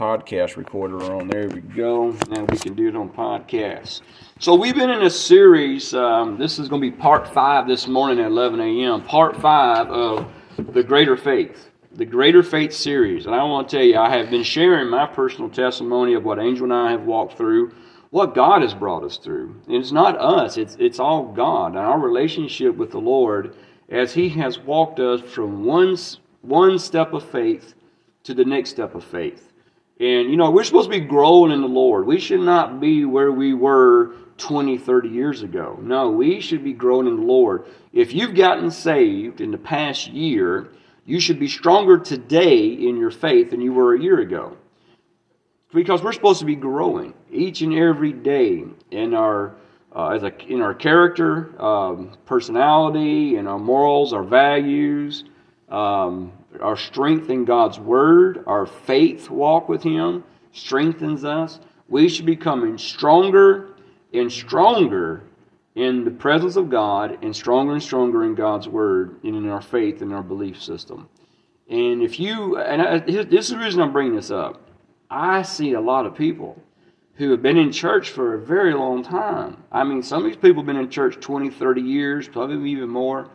podcast recorder on. There we go. Now we can do it on podcasts. So we've been in a series. Um, this is going to be part five this morning at 11 a.m. Part five of the Greater Faith, the Greater Faith series. And I want to tell you, I have been sharing my personal testimony of what Angel and I have walked through, what God has brought us through. And it's not us; it's it's all God and our relationship with the Lord as He has walked us from one one step of faith to the next step of faith. And, you know, we're supposed to be growing in the Lord. We should not be where we were 20, 30 years ago. No, we should be growing in the Lord. If you've gotten saved in the past year, you should be stronger today in your faith than you were a year ago. Because we're supposed to be growing each and every day in our uh, as a, in our character, um, personality, in our morals, our values, um, our strength in God's Word, our faith walk with Him strengthens us. We should be becoming stronger and stronger in the presence of God and stronger and stronger in God's Word and in our faith and our belief system. And if you, and I, this is the reason I'm bringing this up, I see a lot of people who have been in church for a very long time. I mean, some of these people have been in church 20, 30 years, probably even more.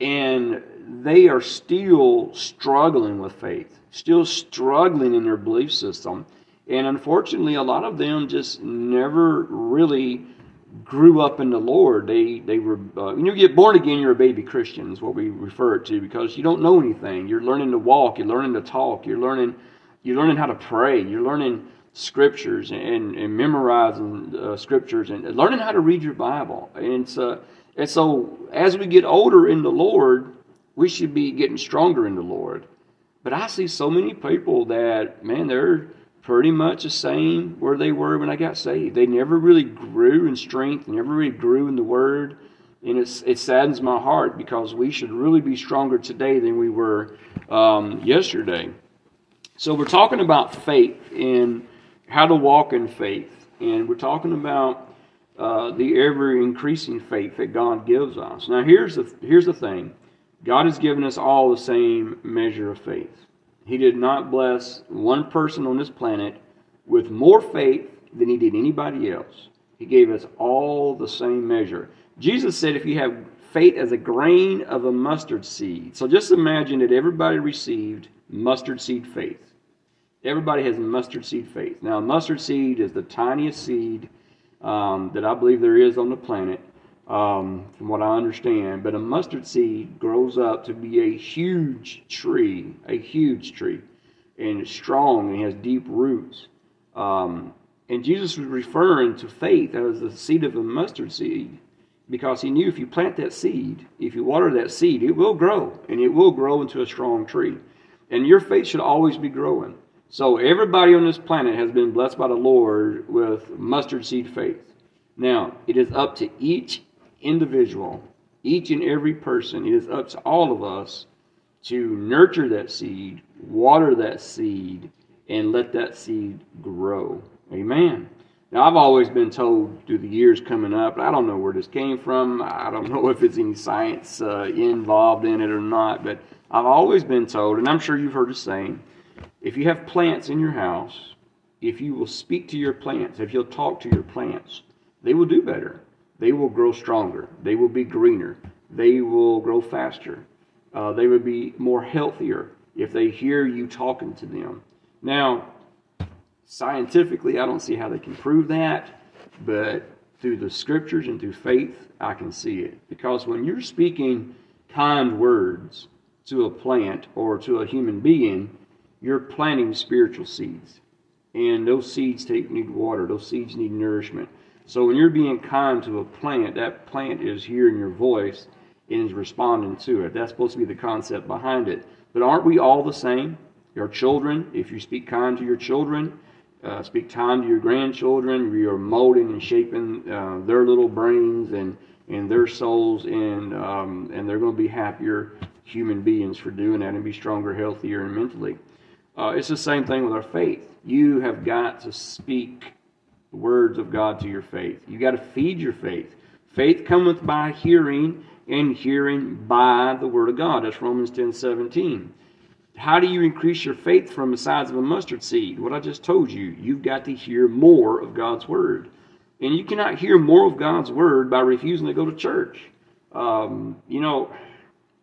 And they are still struggling with faith, still struggling in their belief system. And unfortunately, a lot of them just never really grew up in the Lord. They they were uh, when you get born again, you're a baby Christian is what we refer to because you don't know anything. You're learning to walk. You're learning to talk. You're learning you're learning how to pray. You're learning scriptures and, and memorizing uh, scriptures and learning how to read your Bible. And so, and so as we get older in the Lord, we should be getting stronger in the Lord. But I see so many people that, man, they're pretty much the same where they were when I got saved. They never really grew in strength, never really grew in the Word. And it's, it saddens my heart because we should really be stronger today than we were um, yesterday. So we're talking about faith and how to walk in faith. And we're talking about uh, the ever increasing faith that God gives us. Now, here's the, here's the thing God has given us all the same measure of faith. He did not bless one person on this planet with more faith than he did anybody else. He gave us all the same measure. Jesus said, if you have faith as a grain of a mustard seed. So just imagine that everybody received mustard seed faith. Everybody has mustard seed faith. Now, mustard seed is the tiniest seed um, that I believe there is on the planet um, from what I understand. But a mustard seed grows up to be a huge tree, a huge tree, and it's strong and has deep roots. Um, and Jesus was referring to faith as the seed of a mustard seed because he knew if you plant that seed, if you water that seed, it will grow and it will grow into a strong tree. And your faith should always be growing. So everybody on this planet has been blessed by the Lord with mustard seed faith. Now, it is up to each individual, each and every person, it is up to all of us to nurture that seed, water that seed, and let that seed grow. Amen. Now, I've always been told through the years coming up, I don't know where this came from. I don't know if it's any science uh, involved in it or not, but I've always been told, and I'm sure you've heard the saying, if you have plants in your house, if you will speak to your plants, if you'll talk to your plants, they will do better they will grow stronger. They will be greener. They will grow faster. Uh, they will be more healthier if they hear you talking to them. Now, scientifically, I don't see how they can prove that, but through the scriptures and through faith, I can see it. Because when you're speaking kind words to a plant or to a human being, you're planting spiritual seeds. And those seeds take need water, those seeds need nourishment. So when you're being kind to a plant, that plant is hearing your voice and is responding to it. That's supposed to be the concept behind it. But aren't we all the same? Your children, if you speak kind to your children, uh, speak kind to your grandchildren, you're molding and shaping uh, their little brains and, and their souls, and, um, and they're going to be happier human beings for doing that and be stronger, healthier, and mentally. Uh, it's the same thing with our faith. You have got to speak the words of God to your faith. You got to feed your faith. Faith cometh by hearing, and hearing by the word of God. That's Romans 10 17. how do you increase your faith from the size of a mustard seed? What I just told you. You've got to hear more of God's word. And you cannot hear more of God's word by refusing to go to church. Um, you know,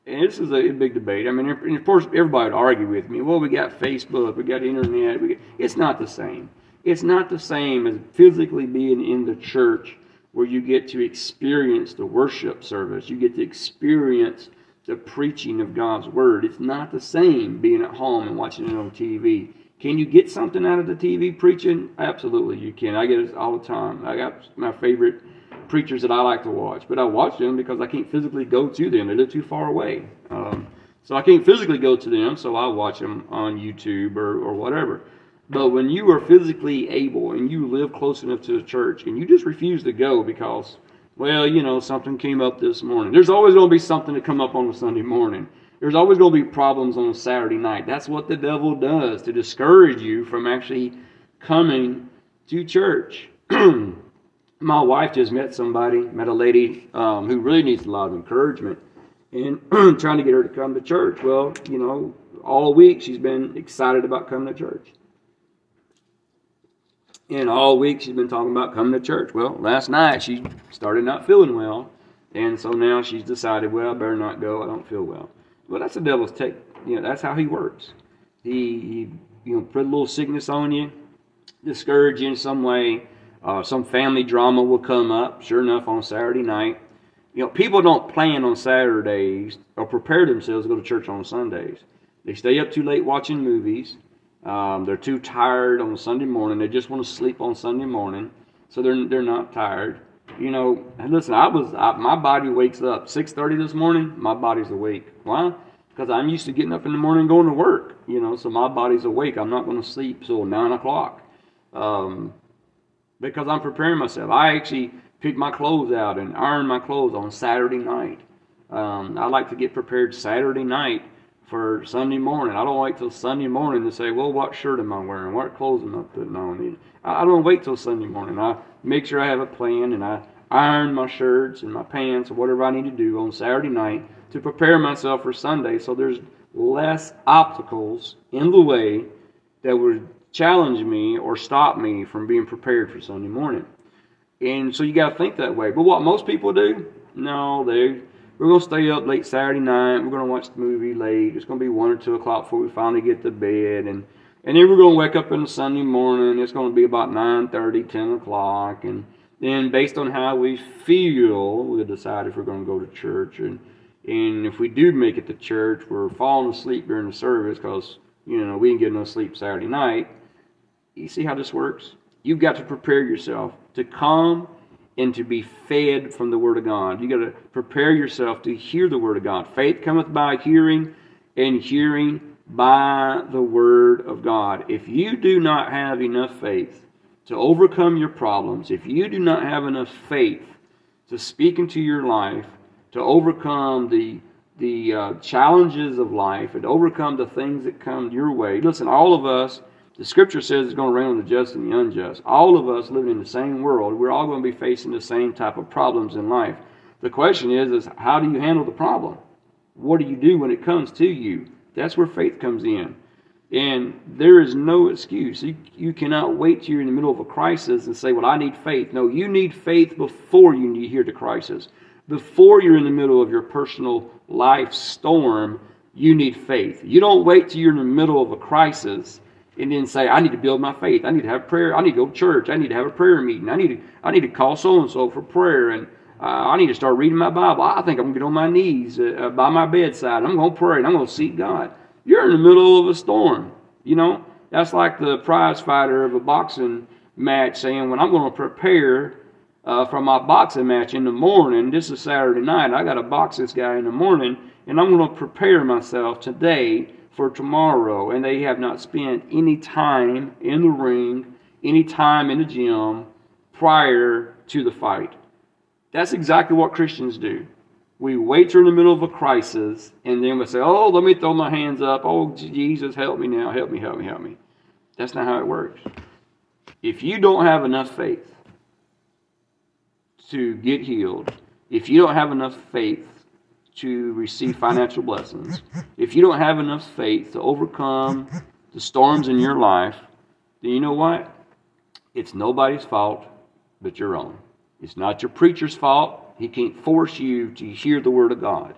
and this is a big debate. I mean, of course, everybody would argue with me. Well, we got Facebook, we got internet. We got, it's not the same. It's not the same as physically being in the church where you get to experience the worship service. You get to experience the preaching of God's word. It's not the same being at home and watching it on TV. Can you get something out of the TV preaching? Absolutely, you can. I get it all the time. I got my favorite preachers that I like to watch, but I watch them because I can't physically go to them. They live too far away. Um, so I can't physically go to them, so I watch them on YouTube or, or whatever. But when you are physically able and you live close enough to the church and you just refuse to go because well, you know, something came up this morning. There's always going to be something to come up on a Sunday morning. There's always going to be problems on a Saturday night. That's what the devil does to discourage you from actually coming to church. My wife just met somebody, met a lady um, who really needs a lot of encouragement and trying to get her to come to church. Well, you know, all week she's been excited about coming to church. And all week she's been talking about coming to church. Well, last night she started not feeling well. And so now she's decided, well, I better not go. I don't feel well. Well, that's the devil's take. You know, that's how he works. He, he you know, put a little sickness on you, discourage you in some way. Uh, some family drama will come up. Sure enough, on Saturday night, you know, people don't plan on Saturdays or prepare themselves to go to church on Sundays. They stay up too late watching movies. Um, they're too tired on Sunday morning. They just want to sleep on Sunday morning, so they're they're not tired. You know, listen, I was I, my body wakes up six thirty this morning. My body's awake. Why? Because I'm used to getting up in the morning and going to work. You know, so my body's awake. I'm not going to sleep till nine o'clock, um, because I'm preparing myself. I actually pick my clothes out and iron my clothes on Saturday night. Um, I like to get prepared Saturday night for Sunday morning. I don't wait till Sunday morning to say, well, what shirt am I wearing? What clothes am I putting on? I don't wait till Sunday morning. I make sure I have a plan and I iron my shirts and my pants or whatever I need to do on Saturday night to prepare myself for Sunday so there's less obstacles in the way that would challenge me or stop me from being prepared for Sunday morning. And so you got to think that way. But what most people do, no, they we're going to stay up late Saturday night. We're going to watch the movie late. It's going to be 1 or 2 o'clock before we finally get to bed. And, and then we're going to wake up the Sunday morning. It's going to be about 9.30, 10 o'clock. And then based on how we feel, we'll decide if we're going to go to church. And, and if we do make it to church, we're falling asleep during the service because, you know, we didn't get enough sleep Saturday night. You see how this works? You've got to prepare yourself to come and to be fed from the Word of God. You've got to prepare yourself to hear the Word of God. Faith cometh by hearing, and hearing by the Word of God. If you do not have enough faith to overcome your problems, if you do not have enough faith to speak into your life, to overcome the the uh, challenges of life and overcome the things that come your way. Listen, all of us the scripture says it's going to rain on the just and the unjust. All of us living in the same world, we're all going to be facing the same type of problems in life. The question is, is how do you handle the problem? What do you do when it comes to you? That's where faith comes in. And there is no excuse. You, you cannot wait till you're in the middle of a crisis and say, Well, I need faith. No, you need faith before you hear the crisis. Before you're in the middle of your personal life storm, you need faith. You don't wait till you're in the middle of a crisis and then say, I need to build my faith. I need to have prayer. I need to go to church. I need to have a prayer meeting. I need to, I need to call so and so for prayer. And uh, I need to start reading my Bible. I think I'm going to get on my knees uh, uh by my bedside. I'm going to pray and I'm going to seek God. You're in the middle of a storm. You know, that's like the prize fighter of a boxing match saying, when I'm going to prepare uh, for my boxing match in the morning, this is Saturday night, I got to box this guy in the morning, and I'm going to prepare myself today for tomorrow and they have not spent any time in the ring, any time in the gym prior to the fight. That's exactly what Christians do. We wait till in the middle of a crisis and then we say, Oh, let me throw my hands up. Oh, Jesus, help me now. Help me, help me, help me. That's not how it works. If you don't have enough faith to get healed, if you don't have enough faith to receive financial blessings, if you don't have enough faith to overcome the storms in your life, then you know what? It's nobody's fault but your own. It's not your preacher's fault. He can't force you to hear the word of God.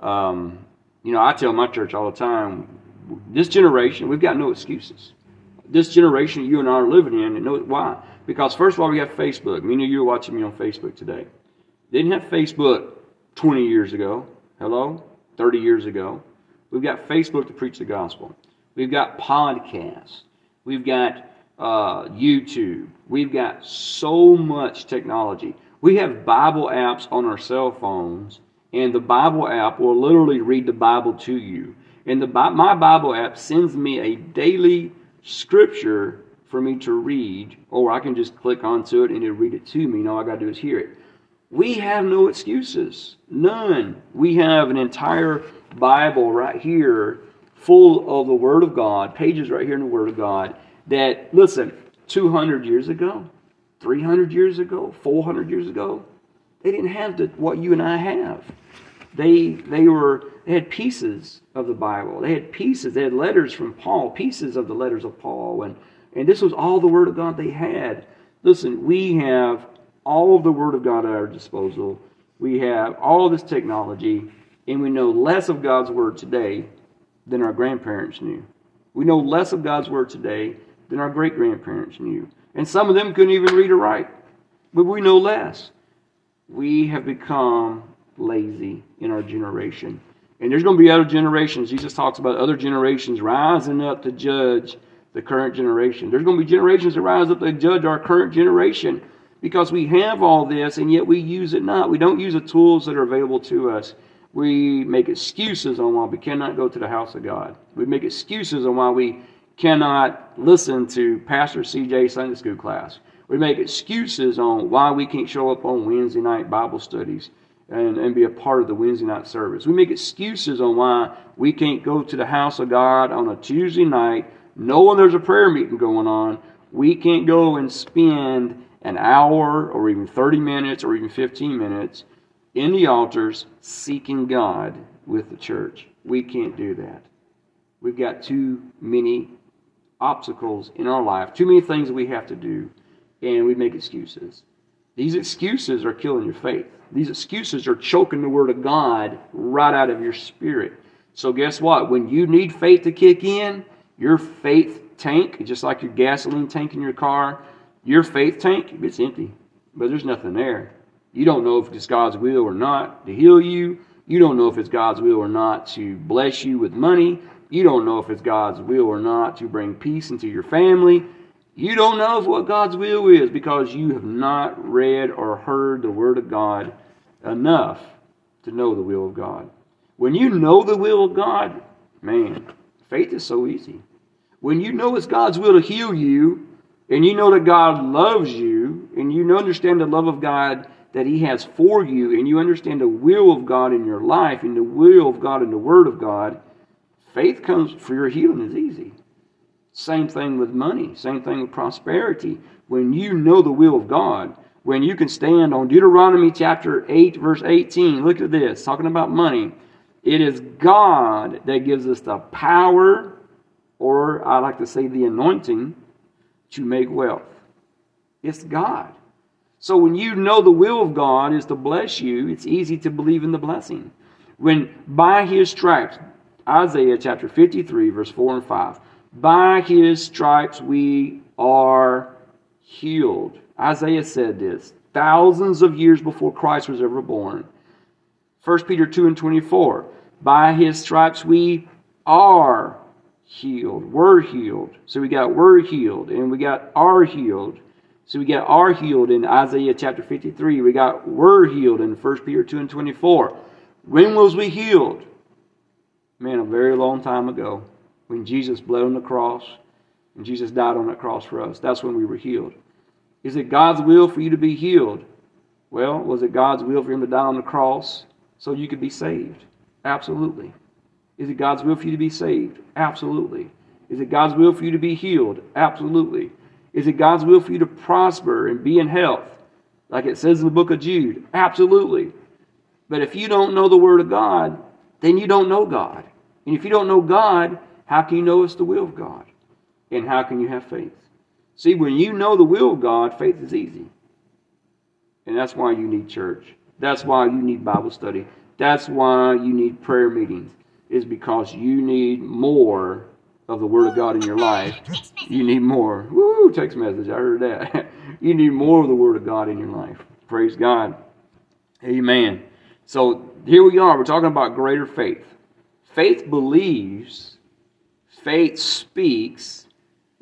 Um, you know, I tell my church all the time, this generation, we've got no excuses. This generation you and I are living in, and know why? Because first of all, we have Facebook. Many of you are watching me on Facebook today. Didn't have Facebook 20 years ago. Hello? 30 years ago. We've got Facebook to preach the gospel. We've got podcasts. We've got uh, YouTube. We've got so much technology. We have Bible apps on our cell phones, and the Bible app will literally read the Bible to you. And the my Bible app sends me a daily scripture for me to read, or I can just click onto it and it'll read it to me. And all I got to do is hear it. We have no excuses. None. We have an entire Bible right here full of the Word of God, pages right here in the Word of God that, listen, 200 years ago, 300 years ago, 400 years ago, they didn't have the, what you and I have. They, they, were, they had pieces of the Bible. They had pieces. They had letters from Paul, pieces of the letters of Paul. And, and this was all the Word of God they had. Listen, we have all of the Word of God at our disposal. We have all this technology, and we know less of God's Word today than our grandparents knew. We know less of God's Word today than our great grandparents knew. And some of them couldn't even read or write. But we know less. We have become lazy in our generation. And there's going to be other generations. Jesus talks about other generations rising up to judge the current generation. There's going to be generations that rise up to judge our current generation because we have all this and yet we use it not. We don't use the tools that are available to us. We make excuses on why we cannot go to the house of God. We make excuses on why we cannot listen to Pastor CJ Sunday School class. We make excuses on why we can't show up on Wednesday night Bible studies and, and be a part of the Wednesday night service. We make excuses on why we can't go to the house of God on a Tuesday night, knowing there's a prayer meeting going on. We can't go and spend an hour or even 30 minutes or even 15 minutes in the altars seeking God with the church. We can't do that. We've got too many obstacles in our life, too many things we have to do, and we make excuses. These excuses are killing your faith. These excuses are choking the Word of God right out of your spirit. So, guess what? When you need faith to kick in, your faith tank, just like your gasoline tank in your car, your faith tank, if it's empty. But there's nothing there. You don't know if it's God's will or not to heal you. You don't know if it's God's will or not to bless you with money. You don't know if it's God's will or not to bring peace into your family. You don't know what God's will is because you have not read or heard the Word of God enough to know the will of God. When you know the will of God, man, faith is so easy. When you know it's God's will to heal you, and you know that God loves you, and you understand the love of God that He has for you, and you understand the will of God in your life, and the will of God in the Word of God, Faith comes for your healing is easy. Same thing with money, same thing with prosperity. When you know the will of God, when you can stand on Deuteronomy chapter 8, verse 18, look at this, talking about money. It is God that gives us the power, or I like to say the anointing, to make wealth. It's God. So when you know the will of God is to bless you, it's easy to believe in the blessing. When by his stripes, Isaiah chapter 53, verse 4 and 5. By his stripes we are healed. Isaiah said this thousands of years before Christ was ever born. 1 Peter 2 and 24. By his stripes we are healed. We're healed. So we got we're healed and we got are healed. So we got are healed in Isaiah chapter 53. We got we're healed in 1 Peter 2 and 24. When was we healed? man, a very long time ago, when Jesus bled on the cross and Jesus died on that cross for us, that's when we were healed. Is it God's will for you to be healed? Well, was it God's will for him to die on the cross so you could be saved? Absolutely. Is it God's will for you to be saved? Absolutely. Is it God's will for you to be healed? Absolutely. Is it God's will for you to prosper and be in health? Like it says in the book of Jude? Absolutely. But if you don't know the Word of God, then you don't know God. And if you don't know God, how can you know it's the will of God? And how can you have faith? See, when you know the will of God, faith is easy. And that's why you need church. That's why you need Bible study. That's why you need prayer meetings, is because you need more of the Word of God in your life. You need more. Woo, text message. I heard that. you need more of the Word of God in your life. Praise God. Amen. So here we are. We're talking about greater faith. Faith believes, faith speaks,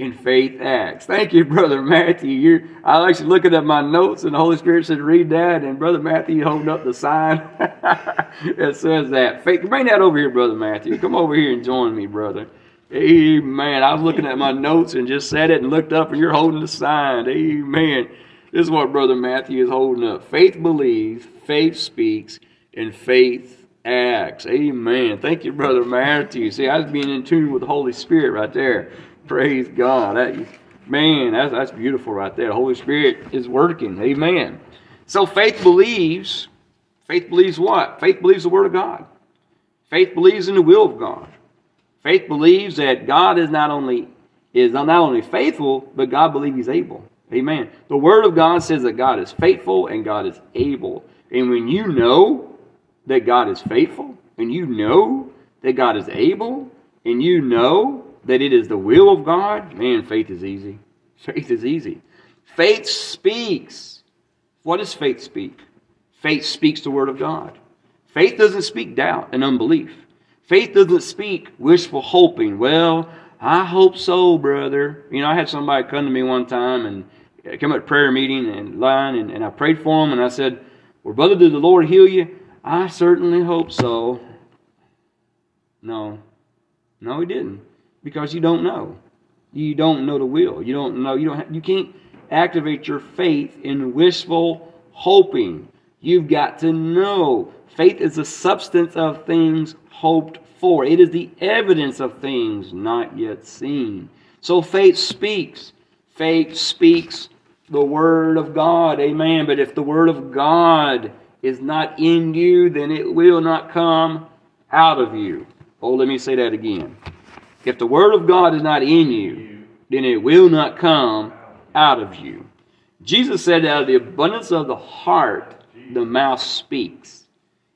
and faith acts. Thank you, Brother Matthew. You're, I was actually looking at my notes, and the Holy Spirit said, read that. And Brother Matthew holding up the sign that says that. Faith, bring that over here, Brother Matthew. Come over here and join me, brother. Amen. I was looking at my notes and just said it and looked up, and you're holding the sign. Amen. This is what Brother Matthew is holding up. Faith believes, faith speaks, and faith acts. Amen. Thank you, Brother Matthew. See, I was being in tune with the Holy Spirit right there. Praise God. That, man, that's, that's beautiful right there. The Holy Spirit is working. Amen. So faith believes. Faith believes what? Faith believes the Word of God. Faith believes in the will of God. Faith believes that God is not only is not only faithful, but God believes He's able. Amen. The Word of God says that God is faithful and God is able. And when you know that God is faithful, and you know that God is able, and you know that it is the will of God, man, faith is easy. Faith is easy. Faith speaks. What does faith speak? Faith speaks the Word of God. Faith doesn't speak doubt and unbelief. Faith doesn't speak wishful hoping. Well, I hope so, brother. You know, I had somebody come to me one time and come at prayer meeting and line, and, and I prayed for him, and I said, Well, brother, did the Lord heal you? I certainly hope so. No. No, he didn't. Because you don't know. You don't know the will. You don't know. You don't. Have, you can't activate your faith in wishful hoping. You've got to know. Faith is the substance of things hoped for. It is the evidence of things not yet seen. So faith speaks. Faith speaks the word of God. Amen. But if the word of God is not in you, then it will not come out of you. Oh, let me say that again. If the word of God is not in you, then it will not come out of you. Jesus said, out of the abundance of the heart, the mouth speaks.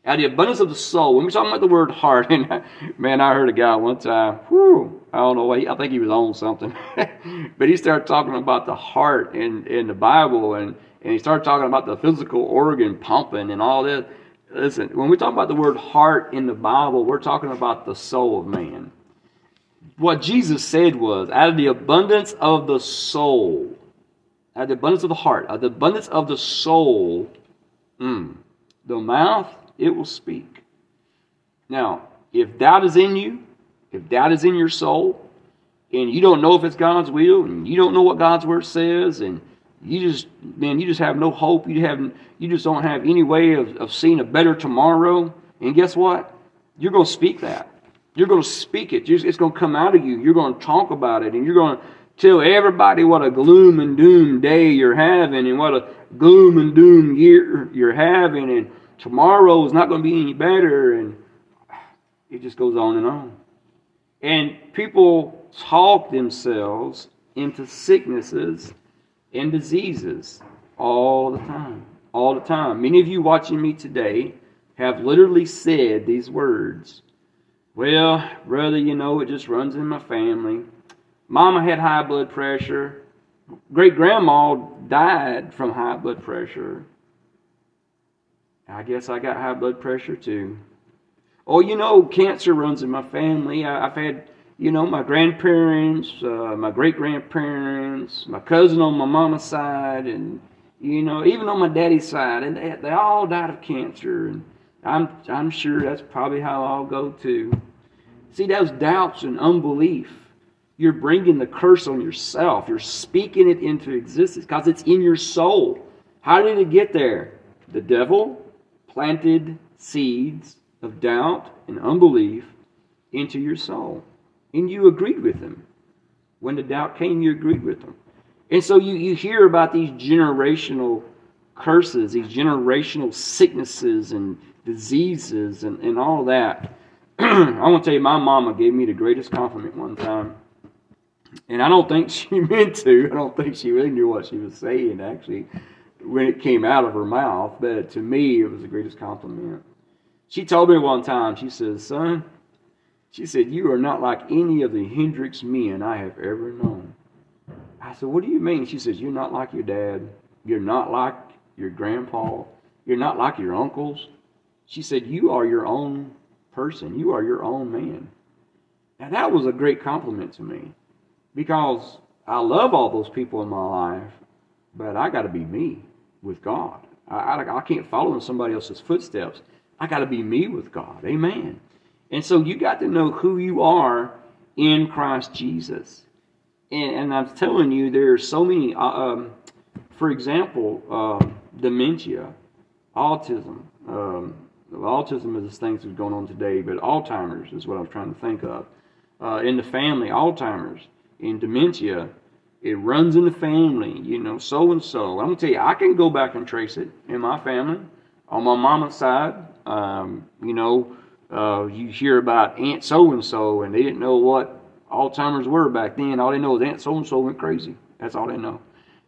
Out of the abundance of the soul. When we're talking about the word heart, and man, I heard a guy one time, whew, I don't know, I think he was on something. but he started talking about the heart in, in the Bible, and and he started talking about the physical organ pumping and all this. Listen, when we talk about the word heart in the Bible, we're talking about the soul of man. What Jesus said was, out of the abundance of the soul, out of the abundance of the heart, out of the abundance of the soul, mm, the mouth, it will speak. Now, if doubt is in you, if doubt is in your soul, and you don't know if it's God's will, and you don't know what God's word says, and you just man you just have no hope you have you just don't have any way of, of seeing a better tomorrow and guess what you're going to speak that you're going to speak it it's going to come out of you you're going to talk about it and you're going to tell everybody what a gloom and doom day you're having and what a gloom and doom year you're having and tomorrow is not going to be any better and it just goes on and on and people talk themselves into sicknesses and diseases all the time. All the time. Many of you watching me today have literally said these words. Well, brother, you know, it just runs in my family. Mama had high blood pressure. Great grandma died from high blood pressure. I guess I got high blood pressure too. Oh, you know, cancer runs in my family. I, have had you know, my grandparents, uh, my great grandparents, my cousin on my mama's side, and you know, even on my daddy's side, and they, they all died of cancer. And I'm I'm sure that's probably how I'll go too. See, those doubts and unbelief, you're bringing the curse on yourself. You're speaking it into existence because it's in your soul. How did it get there? The devil planted seeds of doubt and unbelief into your soul and you agreed with them. When the doubt came, you agreed with them. And so you, you hear about these generational curses, these generational sicknesses and diseases and, and all that. I want to tell you, my mama gave me the greatest compliment one time. And I don't think she meant to. I don't think she really knew what she was saying, actually, when it came out of her mouth. But to me, it was the greatest compliment. She told me one time, she says, Son, she said, You are not like any of the Hendrix men I have ever known. I said, What do you mean? She says, You're not like your dad. You're not like your grandpa. You're not like your uncles. She said, You are your own person. You are your own man. Now, that was a great compliment to me because I love all those people in my life, but I got to be me with God. I, I, I can't follow in somebody else's footsteps. I got to be me with God. Amen. And so you got to know who you are in Christ Jesus. And, and I'm telling you, there are so many, uh, um, for example, uh, dementia, autism. Um, autism is this thing that's going on today, but Alzheimer's is what I was trying to think of. Uh, in the family, Alzheimer's, in dementia, it runs in the family, you know, so and so. I'm going to tell you, I can go back and trace it in my family. On my mama's side, um, you know, uh, you hear about Aunt so and so, and they didn't know what Alzheimer's were back then. All they know is Aunt so and so went crazy. That's all they know.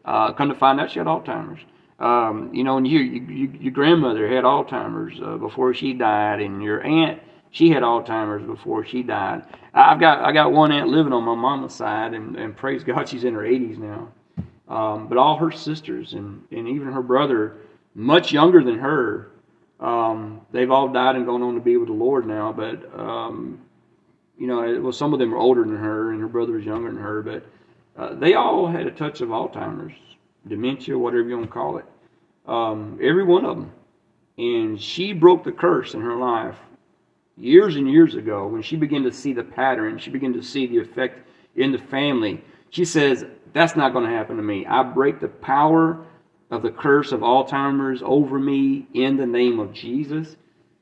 Uh, come to find out, she had Alzheimer's. Um, you know, and you, you, your grandmother had Alzheimer's uh, before she died, and your aunt she had Alzheimer's before she died. I've got I got one aunt living on my mama's side, and, and praise God, she's in her 80s now. Um, but all her sisters and, and even her brother, much younger than her, um, they've all died and gone on to be with the Lord now. But um, you know, it, well, some of them are older than her, and her brother was younger than her. But uh, they all had a touch of Alzheimer's, dementia, whatever you want to call it. Um, every one of them. And she broke the curse in her life years and years ago when she began to see the pattern, she began to see the effect in the family. She says, That's not going to happen to me. I break the power of the curse of Alzheimer's over me in the name of Jesus.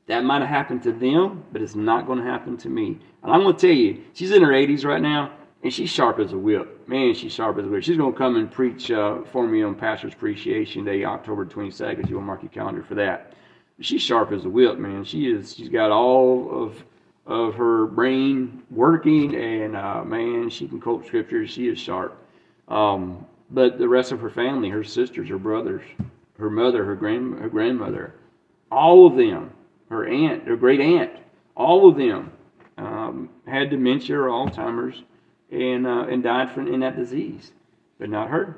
That might have happened to them, but it's not going to happen to me. And I'm going to tell you, she's in her 80s right now, and she's sharp as a whip. Man, she's sharp as a whip. She's going to come and preach uh, for me on Pastor's Appreciation Day, October 22nd. You will mark your calendar for that she's sharp as a whip, man. She is. She's got all of of her brain working, and uh, man, she can quote scriptures. She is sharp. Um, but the rest of her family, her sisters, her brothers, her mother, her grand her grandmother, all of them, her aunt, her great aunt, all of them um, had dementia or Alzheimer's, and uh, and died from in that disease, but not her.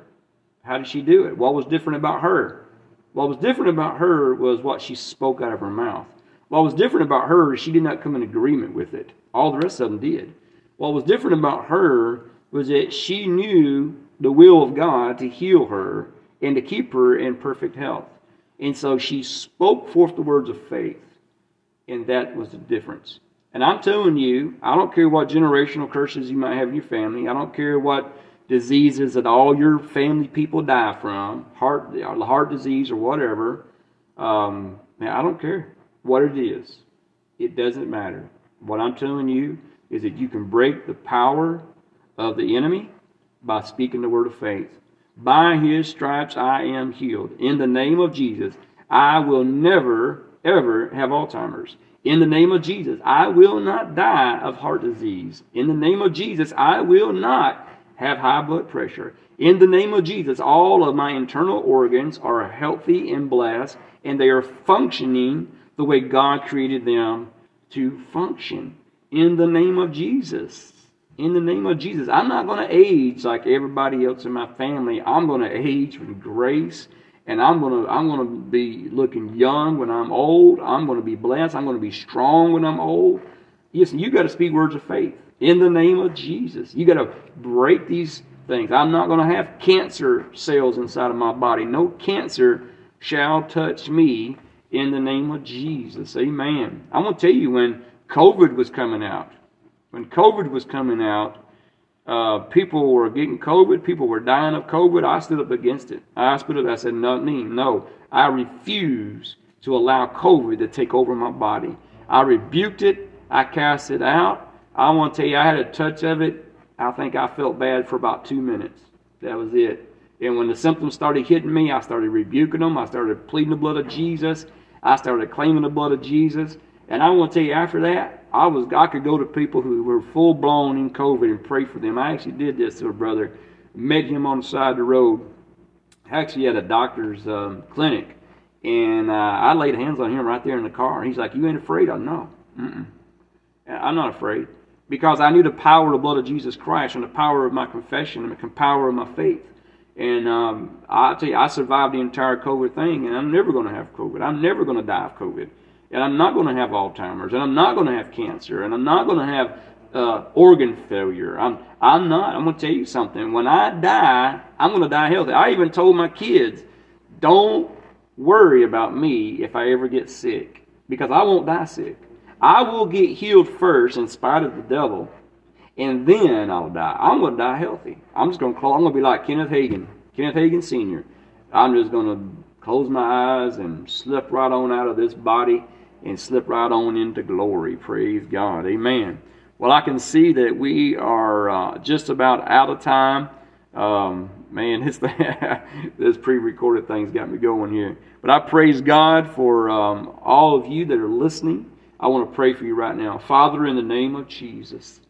How did she do it? What was different about her? What was different about her was what she spoke out of her mouth. What was different about her, she did not come in agreement with it. All the rest of them did. What was different about her was that she knew the will of God to heal her and to keep her in perfect health. And so she spoke forth the words of faith. And that was the difference. And I'm telling you, I don't care what generational curses you might have in your family. I don't care what diseases that all your family people die from, heart heart disease or whatever. Um, now I don't care what it is. It doesn't matter. What I'm telling you is that you can break the power of the enemy by speaking the word of faith. By his stripes I am healed. In the name of Jesus, I will never, ever have Alzheimer's. In the name of Jesus, I will not die of heart disease. In the name of Jesus, I will not have high blood pressure. In the name of Jesus, all of my internal organs are healthy and blessed, and they are functioning the way God created them to function. In the name of Jesus. In the name of Jesus. I'm not going to age like everybody else in my family. I'm going to age with grace and I'm to I'm to be looking young when I'm old. I'm to be blessed. I'm to be strong when I'm old. Listen, you got to speak words of faith in the name of Jesus. You got to break these things. I'm not going to have cancer cells inside of my body. No cancer shall touch me in the name of Jesus. Amen. I'm going to tell you when COVID was coming out, when COVID was coming out, uh, people were getting COVID. People were dying of COVID. I stood up against it. I stood up. I said, no, no. I refuse to allow COVID to take over my body. I rebuked it. I cast it out. I want to tell you, I had a touch of it. I think I felt bad for about two minutes. That was it. And when the symptoms started hitting me, I started rebuking them. I started pleading the blood of Jesus. I started claiming the blood of Jesus. And I want to tell you, after that, I was I could go to people who were full blown in COVID and pray for them. I actually did this to a brother, met him on the side of the road, actually at a doctor's um, clinic, and uh, I laid hands on him right there in the car. He's like, "You ain't afraid?" I no, Mm-mm. I'm not afraid because I knew the power of the blood of Jesus Christ and the power of my confession and the power of my faith. And um, I tell you, I survived the entire COVID thing, and I'm never going to have COVID. I'm never going to die of COVID, and I'm not going to have Alzheimer's, and I'm not going to have cancer, and I'm not going to have uh, organ failure. I'm I'm not. I'm going to tell you something. When I die, I'm going to die healthy. I even told my kids, don't worry about me if I ever get sick, because I won't die sick. I will get healed first in spite of the devil, and then I'll die. I'm going to die healthy. I'm just going to call. I'm going to be like Kenneth Hagin, Kenneth Hagin Sr. I'm just going to close my eyes and slip right on out of this body and slip right on into glory. Praise God. Amen. Well, I can see that we are uh, just about out of time. Um, man, this this pre-recorded thing's got me going here. But I praise God for um, all of you that are listening. I want to pray for you right now. Father, in the name of Jesus,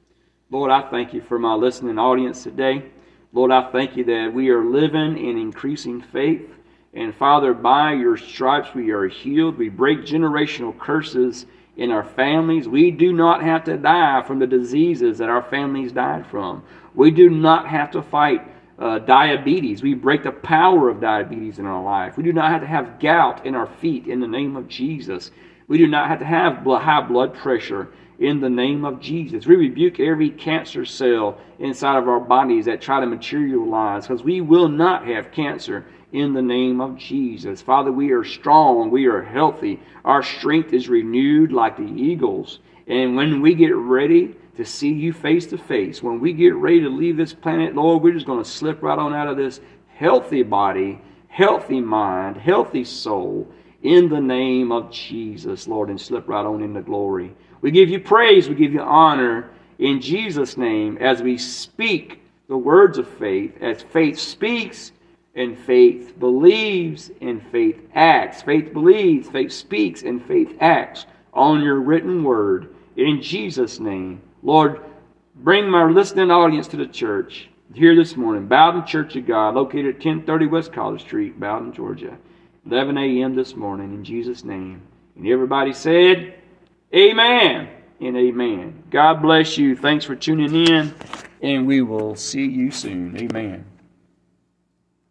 Lord, I thank you for my listening audience today. Lord, I thank you that we are living in increasing faith. And Father, by your stripes we are healed. We break generational curses in our families. We do not have to die from the diseases that our families died from. We do not have to fight uh, diabetes. We break the power of diabetes in our life. We do not have to have gout in our feet in the name of Jesus. We do not have to have high blood pressure in the name of Jesus. We rebuke every cancer cell inside of our bodies that try to materialize because we will not have cancer in the name of Jesus. Father, we are strong, we are healthy, our strength is renewed like the eagles. And when we get ready to see you face to face, when we get ready to leave this planet, Lord, we're just going to slip right on out of this healthy body, healthy mind, healthy soul in the name of Jesus, Lord, and slip right on into glory. We give you praise, we give you honor in Jesus' name as we speak the words of faith, as faith speaks and faith believes and faith acts. Faith believes, faith speaks, and faith acts on your written word in Jesus' name. Lord, bring my listening audience to the church here this morning, Bowdon Church of God, located at 1030 West College Street, Bowdon, Georgia. 11 a.m. this morning in Jesus' name. And everybody said, Amen and amen. God bless you. Thanks for tuning in, and we will see you soon. Amen.